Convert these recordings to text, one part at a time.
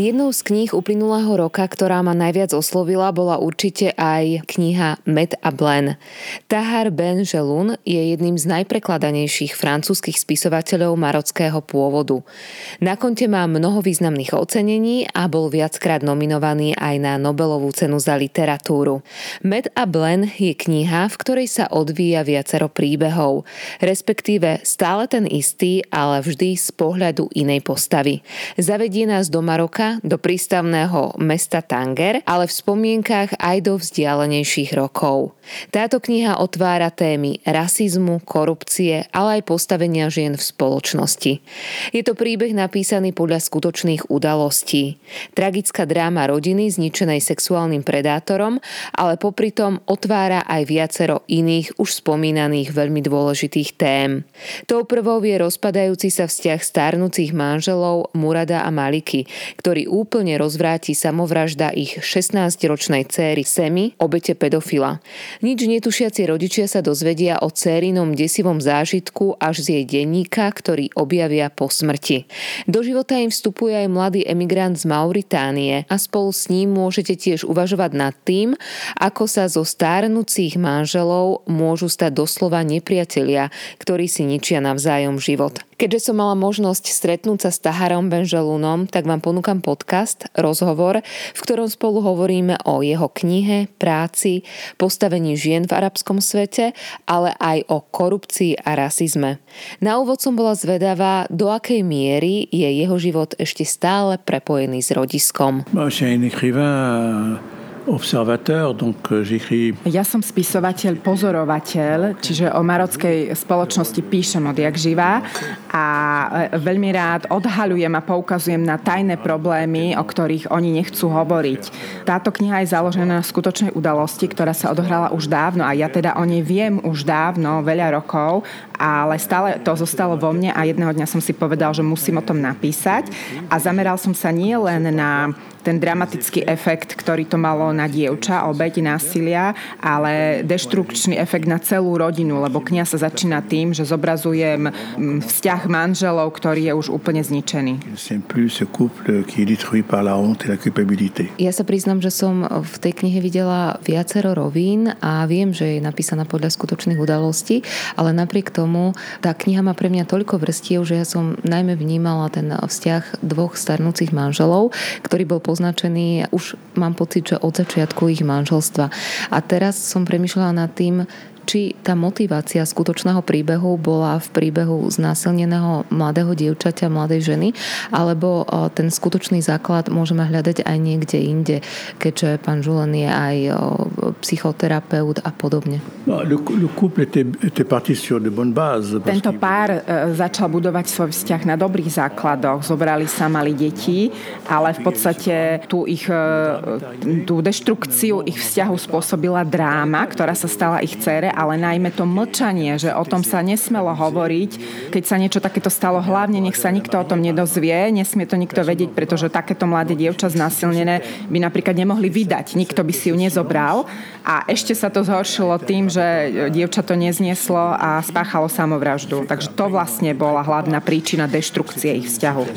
Jednou z kníh uplynulého roka, ktorá ma najviac oslovila, bola určite aj kniha Med a Blen. Tahar Ben Jelun je jedným z najprekladanejších francúzskych spisovateľov marockého pôvodu. Na konte má mnoho významných ocenení a bol viackrát nominovaný aj na Nobelovú cenu za literatúru. Med a Blen je kniha, v ktorej sa odvíja viacero príbehov, respektíve stále ten istý, ale vždy z pohľadu inej postavy. Zavedie nás do Maroka Do prístavného mesta Tanger, ale v spomienkach aj do vzdialenejších rokov. Táto kniha otvára témy rasizmu, korupcie, ale aj postavenia žien v spoločnosti. Je to príbeh napísaný podľa skutočných udalostí. Tragická dráma rodiny zničenej sexuálnym predátorom, ale popri tom otvára aj viacero iných už spomínaných veľmi dôležitých tém. Tou prvou je rozpadajúci sa vzťah starnúcich manželov Murada a Maliky, ktorý ktorý úplne rozvráti samovražda ich 16-ročnej céry Semi, obete pedofila. Nič netušiaci rodičia sa dozvedia o cérinom desivom zážitku až z jej denníka, ktorý objavia po smrti. Do života im vstupuje aj mladý emigrant z Mauritánie a spolu s ním môžete tiež uvažovať nad tým, ako sa zo stárnúcich manželov môžu stať doslova nepriatelia, ktorí si ničia navzájom život. Keďže som mala možnosť stretnúť sa s Taharom Benželúnom, tak vám ponúkam podcast, rozhovor, v ktorom spolu hovoríme o jeho knihe, práci, postavení žien v arabskom svete, ale aj o korupcii a rasizme. Na úvod som bola zvedavá, do akej miery je jeho život ešte stále prepojený s rodiskom. Observateur, donc euh, j'écris... Ja som spisovateľ, pozorovateľ, čiže o marockej spoločnosti píšem odjak živá a e, veľmi rád odhalujem a poukazujem na tajné problémy, o ktorých oni nechcú hovoriť. Táto kniha je založená na skutočnej udalosti, ktorá sa odohrala už dávno a ja teda o nej viem už dávno, veľa rokov, ale stále to zostalo vo mne a jedného dňa som si povedal, že musím o tom napísať a zameral som sa nie len na ten dramatický efekt, ktorý to malo na dievča, obeď násilia, ale deštrukčný efekt na celú rodinu, lebo kniha sa začína tým, že zobrazujem mm, vzťah manželov, ktorý je už úplne zničený. Ja sa priznam, že som v tej knihe videla viacero rovín a viem, že je napísaná podľa skutočných udalostí, ale napriek tomu tá kniha má pre mňa toľko vrstiev, že ja som najmä vnímala ten vzťah dvoch starnúcich manželov, ktorý bol poznačený, už mám pocit, že od začiatku ich manželstva. A teraz som premyšľala nad tým, či tá motivácia skutočného príbehu bola v príbehu znásilneného mladého dievčaťa, mladej ženy, alebo ten skutočný základ môžeme hľadať aj niekde inde, keďže pán Žulen je aj psychoterapeut a podobne. No, Tento pár e, začal budovať svoj vzťah na dobrých základoch. Zobrali sa mali deti, ale v podstate tú ich e, tú deštrukciu ich vzťahu spôsobila dráma, ktorá sa stala ich cére ale najmä to mlčanie, že o tom sa nesmelo hovoriť. Keď sa niečo takéto stalo, hlavne nech sa nikto o tom nedozvie, nesmie to nikto vedieť, pretože takéto mladé dievča znásilnené by napríklad nemohli vydať, nikto by si ju nezobral. A ešte sa to zhoršilo tým, že dievča to neznieslo a spáchalo samovraždu. Takže to vlastne bola hlavná príčina deštrukcie ich vzťahu.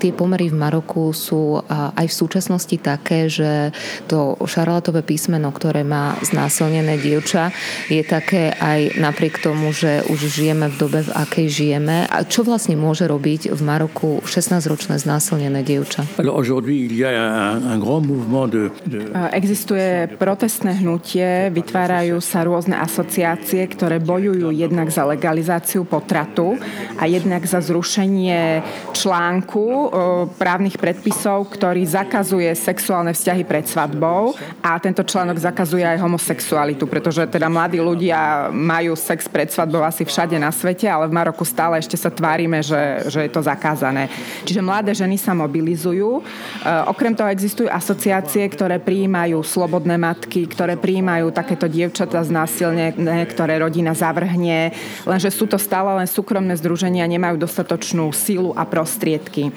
Tie pomery v Maroku sú aj v súčasnosti také, že to šarlatové písmeno meno, ktoré má znásilnené dievča, je také aj napriek tomu, že už žijeme v dobe, v akej žijeme. A čo vlastne môže robiť v Maroku 16-ročné znásilnené dievča? Existuje protestné hnutie, vytvárajú sa rôzne asociácie, ktoré bojujú jednak za legalizáciu potratu a jednak za zrušenie článku právnych predpisov, ktorý zakazuje sexuálne vzťahy pred svadbou a tento článok článok zakazuje aj homosexualitu, pretože teda mladí ľudia majú sex pred svadbou asi všade na svete, ale v Maroku stále ešte sa tvárime, že, že je to zakázané. Čiže mladé ženy sa mobilizujú. E, okrem toho existujú asociácie, ktoré prijímajú slobodné matky, ktoré prijímajú takéto dievčatá znásilnené, ktoré rodina zavrhne, lenže sú to stále len súkromné združenia, nemajú dostatočnú sílu a prostriedky. E,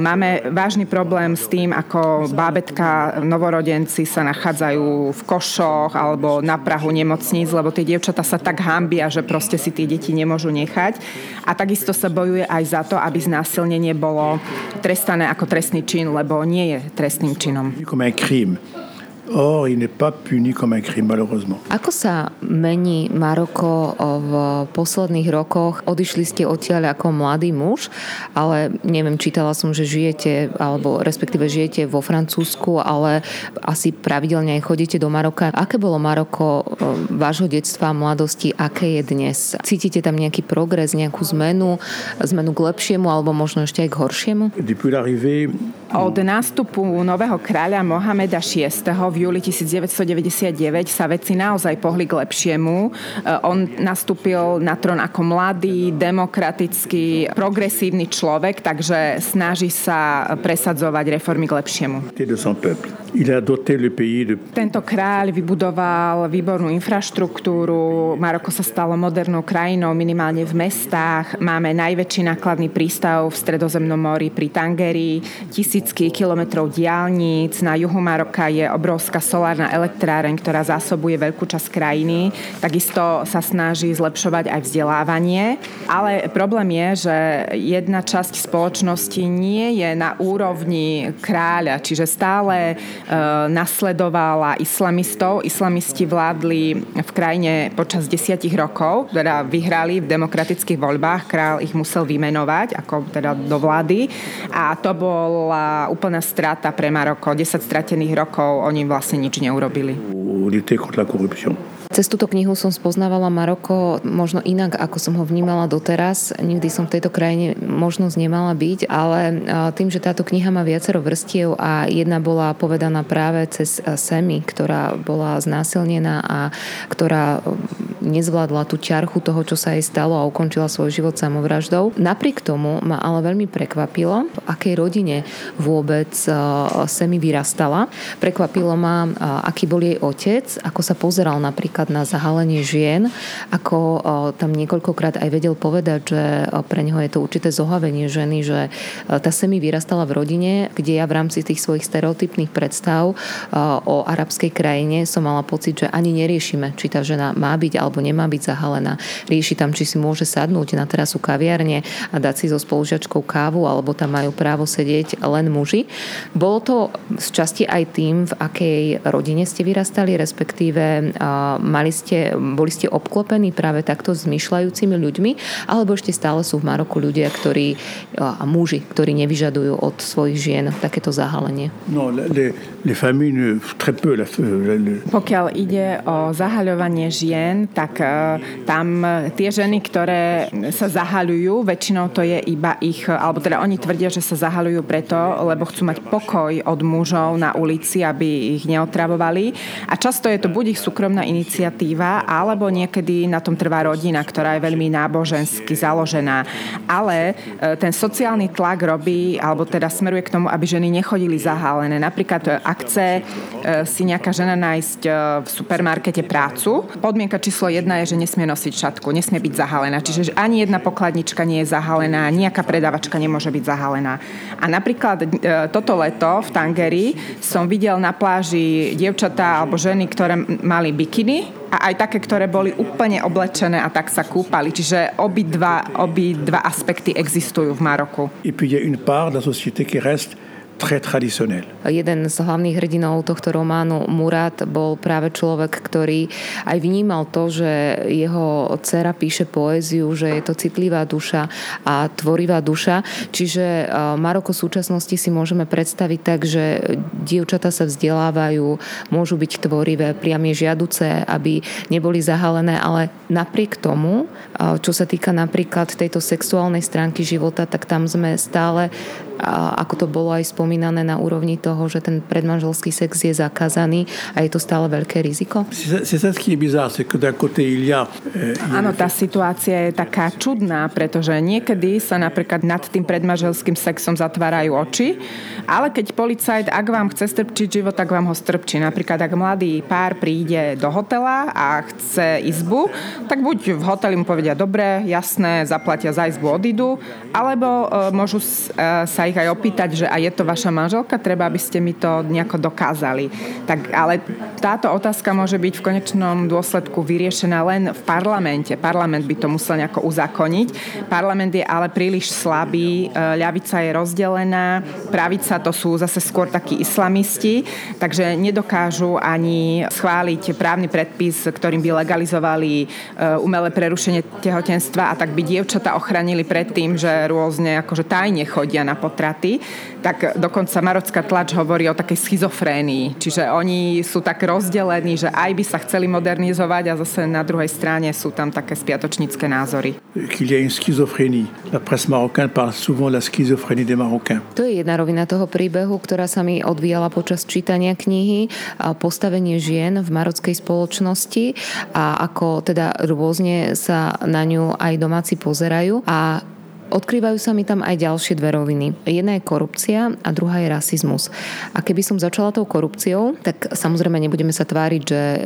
máme vážny problém s tým, ako bábetka, novorodenci sa nachádzajú v košoch alebo na Prahu nemocníc, lebo tie dievčatá sa tak hambia, že proste si tie deti nemôžu nechať. A takisto sa bojuje aj za to, aby znásilnenie bolo trestané ako trestný čin, lebo nie je trestným činom. Or, il n'est pas puni comme un crime, malheureusement. Ako sa mení Maroko v posledných rokoch? Odišli ste odtiaľ ako mladý muž, ale neviem, čítala som, že žijete, alebo respektíve žijete vo Francúzsku, ale asi pravidelne aj chodíte do Maroka. Aké bolo Maroko vášho detstva a mladosti? Aké je dnes? Cítite tam nejaký progres, nejakú zmenu, zmenu k lepšiemu, alebo možno ešte aj k horšiemu? Od nástupu nového kráľa Mohameda VI v júli 1999 sa veci naozaj pohli k lepšiemu. Eh, on nastúpil na trón ako mladý, demokratický, progresívny človek, takže snaží sa presadzovať reformy k lepšiemu. Tento kráľ vybudoval výbornú infraštruktúru, Maroko sa stalo modernou krajinou, minimálne v mestách. Máme najväčší nákladný prístav v Stredozemnom mori pri Tangeri, tisícky kilometrov diálnic, na juhu Maroka je obrovská solárna elektráreň, ktorá zásobuje veľkú časť krajiny. Takisto sa snaží zlepšovať aj vzdelávanie, ale problém je, že jedna časť spoločnosti nie je na úrovni kráľa, čiže stále E, nasledovala islamistov. Islamisti vládli v krajine počas desiatich rokov, teda vyhrali v demokratických voľbách, král ich musel vymenovať ako teda do vlády a to bola úplná strata pre Maroko. 10 stratených rokov oni vlastne nič neurobili. Cez túto knihu som spoznávala Maroko možno inak, ako som ho vnímala doteraz. Nikdy som v tejto krajine možnosť nemala byť, ale tým, že táto kniha má viacero vrstiev a jedna bola povedaná práve cez Semi, ktorá bola znásilnená a ktorá nezvládla tú ťarchu toho, čo sa jej stalo a ukončila svoj život samovraždou. Napriek tomu ma ale veľmi prekvapilo, v akej rodine vôbec Semi vyrastala. Prekvapilo ma, aký bol jej otec, ako sa pozeral napríklad na zahalenie žien, ako tam niekoľkokrát aj vedel povedať, že pre neho je to určité zohavenie ženy, že tá semi vyrastala v rodine, kde ja v rámci tých svojich stereotypných predstav o arabskej krajine som mala pocit, že ani neriešime, či tá žena má byť alebo nemá byť zahalená. Rieši tam, či si môže sadnúť na terasu kaviarne a dať si so spolužiačkou kávu, alebo tam majú právo sedieť len muži. Bolo to z časti aj tým, v akej rodine ste vyrastali, respektíve Mali ste, boli ste obklopení práve takto zmyšľajúcimi ľuďmi, alebo ešte stále sú v Maroku ľudia, ktorí, a muži, ktorí nevyžadujú od svojich žien takéto zahalenie? No, les, les familles, très peu, la, le... Pokiaľ ide o zahaľovanie žien, tak uh, tam tie ženy, ktoré sa zahaľujú, väčšinou to je iba ich, alebo teda oni tvrdia, že sa zahaľujú preto, lebo chcú mať pokoj od mužov na ulici, aby ich neotravovali. A často je to buď ich súkromná iniciatíva, alebo niekedy na tom trvá rodina, ktorá je veľmi nábožensky založená. Ale e, ten sociálny tlak robí, alebo teda smeruje k tomu, aby ženy nechodili zahálené. Napríklad, e, ak chce e, si nejaká žena nájsť v supermarkete prácu, podmienka číslo jedna je, že nesmie nosiť šatku, nesmie byť zahalená. Čiže ani jedna pokladnička nie je zahalená, nejaká predávačka nemôže byť zahalená. A napríklad toto leto v Tangeri som videl na pláži dievčatá alebo ženy, ktoré mali bikiny a aj také, ktoré boli úplne oblečené a tak sa kúpali. Čiže obidva, obidva aspekty existujú v Maroku. Et puis y a une part de la société qui reste très traditionnel. Jeden z hlavných hrdinov tohto románu, Murat, bol práve človek, ktorý aj vnímal to, že jeho dcera píše poéziu, že je to citlivá duša a tvorivá duša. Čiže Maroko v súčasnosti si môžeme predstaviť tak, že dievčata sa vzdelávajú, môžu byť tvorivé, priam žiaduce, aby neboli zahalené, ale napriek tomu, čo sa týka napríklad tejto sexuálnej stránky života, tak tam sme stále ako to bolo aj spomínané na úrovni toho, že ten predmanželský sex je zakázaný a je to stále veľké riziko? Áno, tá situácia je taká čudná, pretože niekedy sa napríklad nad tým predmanželským sexom zatvárajú oči, ale keď policajt, ak vám chce strpčiť život, tak vám ho strpčí. Napríklad, ak mladý pár príde do hotela a chce izbu, tak buď v hoteli mu povedia, dobre, jasné, zaplatia za izbu, odídu, alebo e, môžu e, ich aj opýtať, že a je to vaša manželka? Treba, aby ste mi to nejako dokázali. Tak, ale táto otázka môže byť v konečnom dôsledku vyriešená len v parlamente. Parlament by to musel nejako uzakoniť. Parlament je ale príliš slabý, e, ľavica je rozdelená, pravica to sú zase skôr takí islamisti, takže nedokážu ani schváliť právny predpis, ktorým by legalizovali e, umelé prerušenie tehotenstva a tak by dievčata ochránili pred tým, že rôzne akože tajne chodia na potraty, tak dokonca marocká tlač hovorí o takej schizofrénii. Čiže oni sú tak rozdelení, že aj by sa chceli modernizovať a zase na druhej strane sú tam také spiatočnícke názory. Qu'il y a une schizophrénie. La presse marocaine parle souvent de la schizophrénie des Marocains. To je jedna rovina toho príbehu, ktorá sa mi odvíjala počas čítania knihy. Postavenie žien v marockej spoločnosti a ako teda rôzne sa na ňu aj domáci pozerajú. A Odkrývajú sa mi tam aj ďalšie dve roviny. Jedna je korupcia a druhá je rasizmus. A keby som začala tou korupciou, tak samozrejme nebudeme sa tváriť, že e,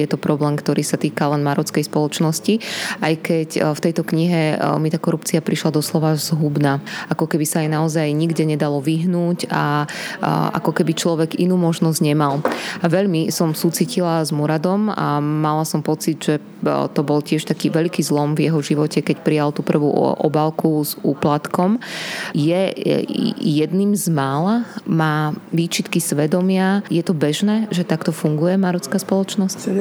je to problém, ktorý sa týka len marockej spoločnosti, aj keď e, v tejto knihe e, mi tá korupcia prišla doslova zhubná. Ako keby sa aj naozaj nikde nedalo vyhnúť a ako keby človek inú možnosť nemal. A veľmi som súcitila s Muradom a mala som pocit, že to bol tiež taký veľký zlom v jeho živote, keď prijal tú prvú obálku s úplatkom, je jedným z mála, má výčitky svedomia. Je to bežné, že takto funguje marocká spoločnosť?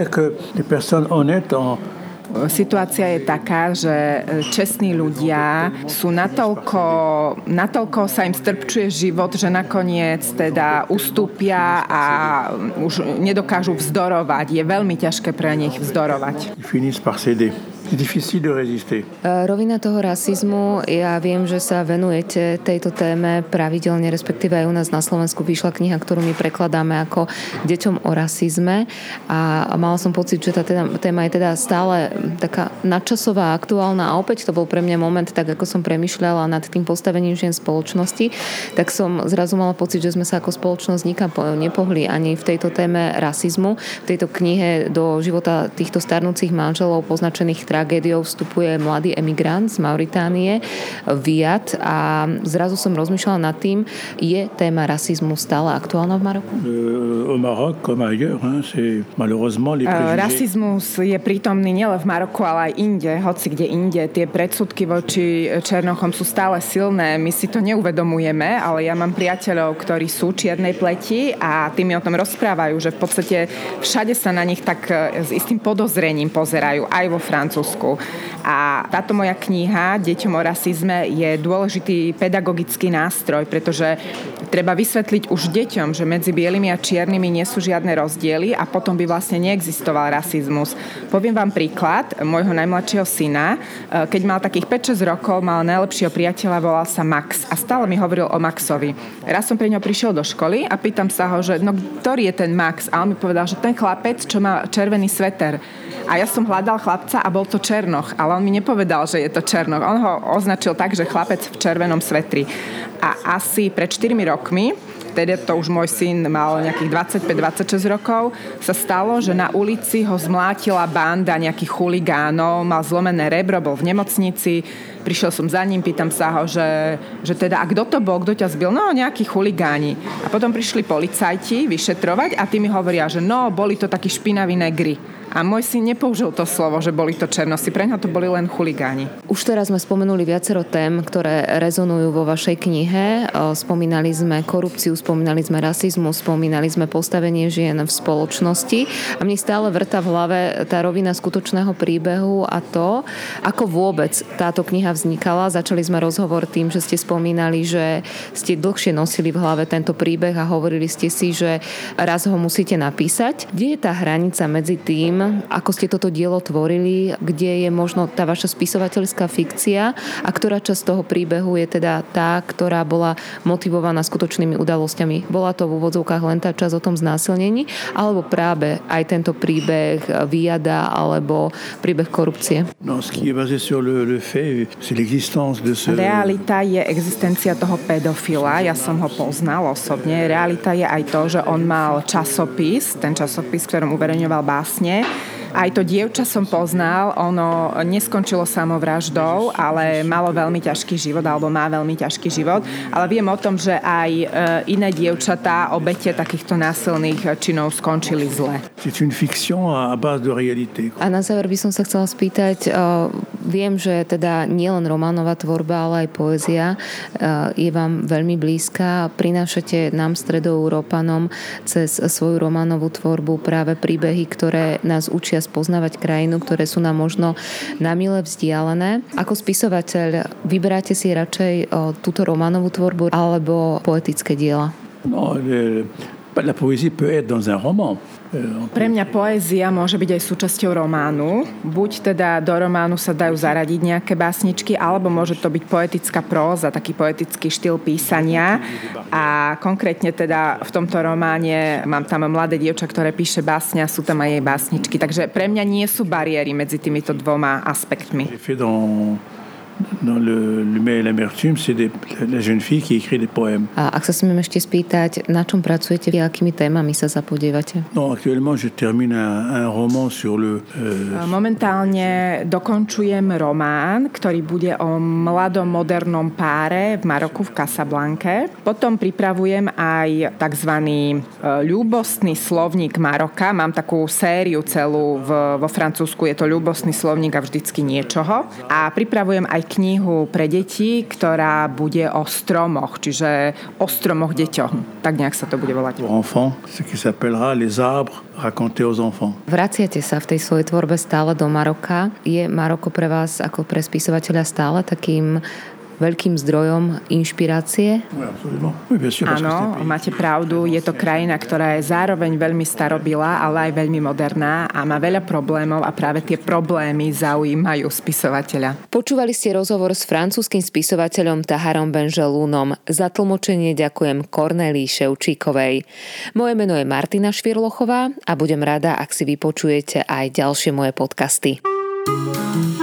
Situácia je taká, že čestní ľudia sú natoľko, natoľko sa im strpčuje život, že nakoniec teda ustúpia a už nedokážu vzdorovať. Je veľmi ťažké pre nich vzdorovať. E, rovina toho rasizmu, ja viem, že sa venujete tejto téme pravidelne, respektíve aj u nás na Slovensku vyšla kniha, ktorú my prekladáme ako Deťom o rasizme. A mala som pocit, že tá téma je teda stále taká nadčasová, aktuálna. A opäť to bol pre mňa moment, tak ako som premyšľala nad tým postavením žien spoločnosti, tak som zrazu mala pocit, že sme sa ako spoločnosť nikam nepohli ani v tejto téme rasizmu. V tejto knihe do života týchto starnúcich manželov poznačených tragédií tragédiou vstupuje mladý emigrant z Mauritánie, Viat a zrazu som rozmýšľala nad tým, je téma rasizmu stále aktuálna v Maroku? Au Maroc, comme ailleurs, hein, c'est malheureusement les préjugés. Rasizmus je prítomný nielen v Maroku, ale aj inde, hoci kde inde. Tie predsudky voči Černochom sú stále silné. My si to neuvedomujeme, ale ja mám priateľov, ktorí sú čiernej pleti a tí mi o tom rozprávajú, že v podstate všade sa na nich tak s istým podozrením pozerajú, aj vo Francúzsku Slovensku. A táto moja kniha Deťom o rasizme je dôležitý pedagogický nástroj, pretože treba vysvetliť už deťom, že medzi bielými a čiernymi nie sú žiadne rozdiely a potom by vlastne neexistoval rasizmus. Poviem vám príklad môjho najmladšieho syna. E, keď mal takých 5-6 rokov, mal najlepšieho priateľa, volal sa Max a stále mi hovoril o Maxovi. Raz som pre ňo prišiel do školy a pýtam sa ho, že no ktorý je ten Max? A on mi povedal, že ten chlapec, čo má červený sveter. A ja som hľadal chlapca a bol to Černoch, ale on mi nepovedal, že je to Černoch. On ho označil tak, že chlapec v červenom svetri. A asi pred 4 rokmi vtedy to už môj syn mal nejakých 25-26 rokov, sa stalo, že na ulici ho zmlátila banda nejakých chuligánov, mal zlomené rebro, bol v nemocnici, prišiel som za ním, pýtam sa ho, že, že teda, a kto to bol, kto ťa zbil? No, nejakí chuligáni. A potom prišli policajti vyšetrovať a tí mi hovoria, že no, boli to takí špinaví negri. A môj syn nepoužil to slovo, že boli to černosti. Pre to boli len chuligáni. Už teraz sme spomenuli viacero tém, ktoré rezonujú vo vašej knihe. Spomínali sme korupciu, spomínali sme rasizmus, spomínali sme postavenie žien v spoločnosti. A mne stále vrta v hlave tá rovina skutočného príbehu a to, ako vôbec táto kniha vznikala. Začali sme rozhovor tým, že ste spomínali, že ste dlhšie nosili v hlave tento príbeh a hovorili ste si, že raz ho musíte napísať. Kde je tá hranica medzi tým, ako ste toto dielo tvorili, kde je možno tá vaša spisovateľská fikcia a ktorá časť toho príbehu je teda tá, ktorá bola motivovaná skutočnými udalosťami. Bola to v úvodzovkách len tá časť o tom znásilnení, alebo práve aj tento príbeh výjada alebo príbeh korupcie? No, Realita je existencia toho pedofila. Ja som ho poznal osobne. Realita je aj to, že on mal časopis, ten časopis, ktorom uverejňoval básne Aj to dievča som poznal, ono neskončilo samovraždou, ale malo veľmi ťažký život, alebo má veľmi ťažký život. Ale viem o tom, že aj e, iné dievčatá, obete takýchto násilných činov skončili zle. A na záver by som sa chcela spýtať, viem, že teda nielen románová tvorba, ale aj poézia je vám veľmi blízka. Prinášate nám stredoeurópanom cez svoju románovú tvorbu práve príbehy, ktoré nás učia spoznávať krajinu, ktoré sú nám možno na mile vzdialené. Ako spisovateľ vyberáte si radšej túto románovú tvorbu alebo poetické diela? No, la poésie peut être dans un roman. Pre mňa poézia môže byť aj súčasťou románu. Buď teda do románu sa dajú zaradiť nejaké básničky, alebo môže to byť poetická próza, taký poetický štýl písania. A konkrétne teda v tomto románe mám tam mladé dievča, ktoré píše básňa, sú tam aj jej básničky. Takže pre mňa nie sú bariéry medzi týmito dvoma aspektmi dans le, le et l'amertume, c'est la jeune fille qui écrit des poèmes. A ak sa smiem ešte spýtať, na čom pracujete, akými témami sa zapodievate? No, actuellement, je termine un, un roman sur le... Euh... Momentálne dokončujem román, ktorý bude o mladom modernom páre v Maroku v Casablanke. Potom pripravujem aj tzv. E, ľúbostný slovník Maroka. Mám takú sériu celú v, vo Francúzsku, je to ľúbostný slovník a vždycky niečoho. A pripravujem aj knihu pre deti, ktorá bude o stromoch, čiže o stromoch deťom. Tak nejak sa to bude volať. Enfant, ce qui s'appellera les arbres racontés aux enfants. Vraciate sa v tej svojej tvorbe stále do Maroka. Je Maroko pre vás ako pre spisovateľa stále takým veľkým zdrojom inšpirácie? Áno, máte pravdu. Je to krajina, ktorá je zároveň veľmi starobilá, ale aj veľmi moderná a má veľa problémov a práve tie problémy zaujímajú spisovateľa. Počúvali ste rozhovor s francúzským spisovateľom Taharom Benželúnom. Za tlmočenie ďakujem Kornelii Ševčíkovej. Moje meno je Martina Švirlochová a budem rada, ak si vypočujete aj ďalšie moje podcasty. thank you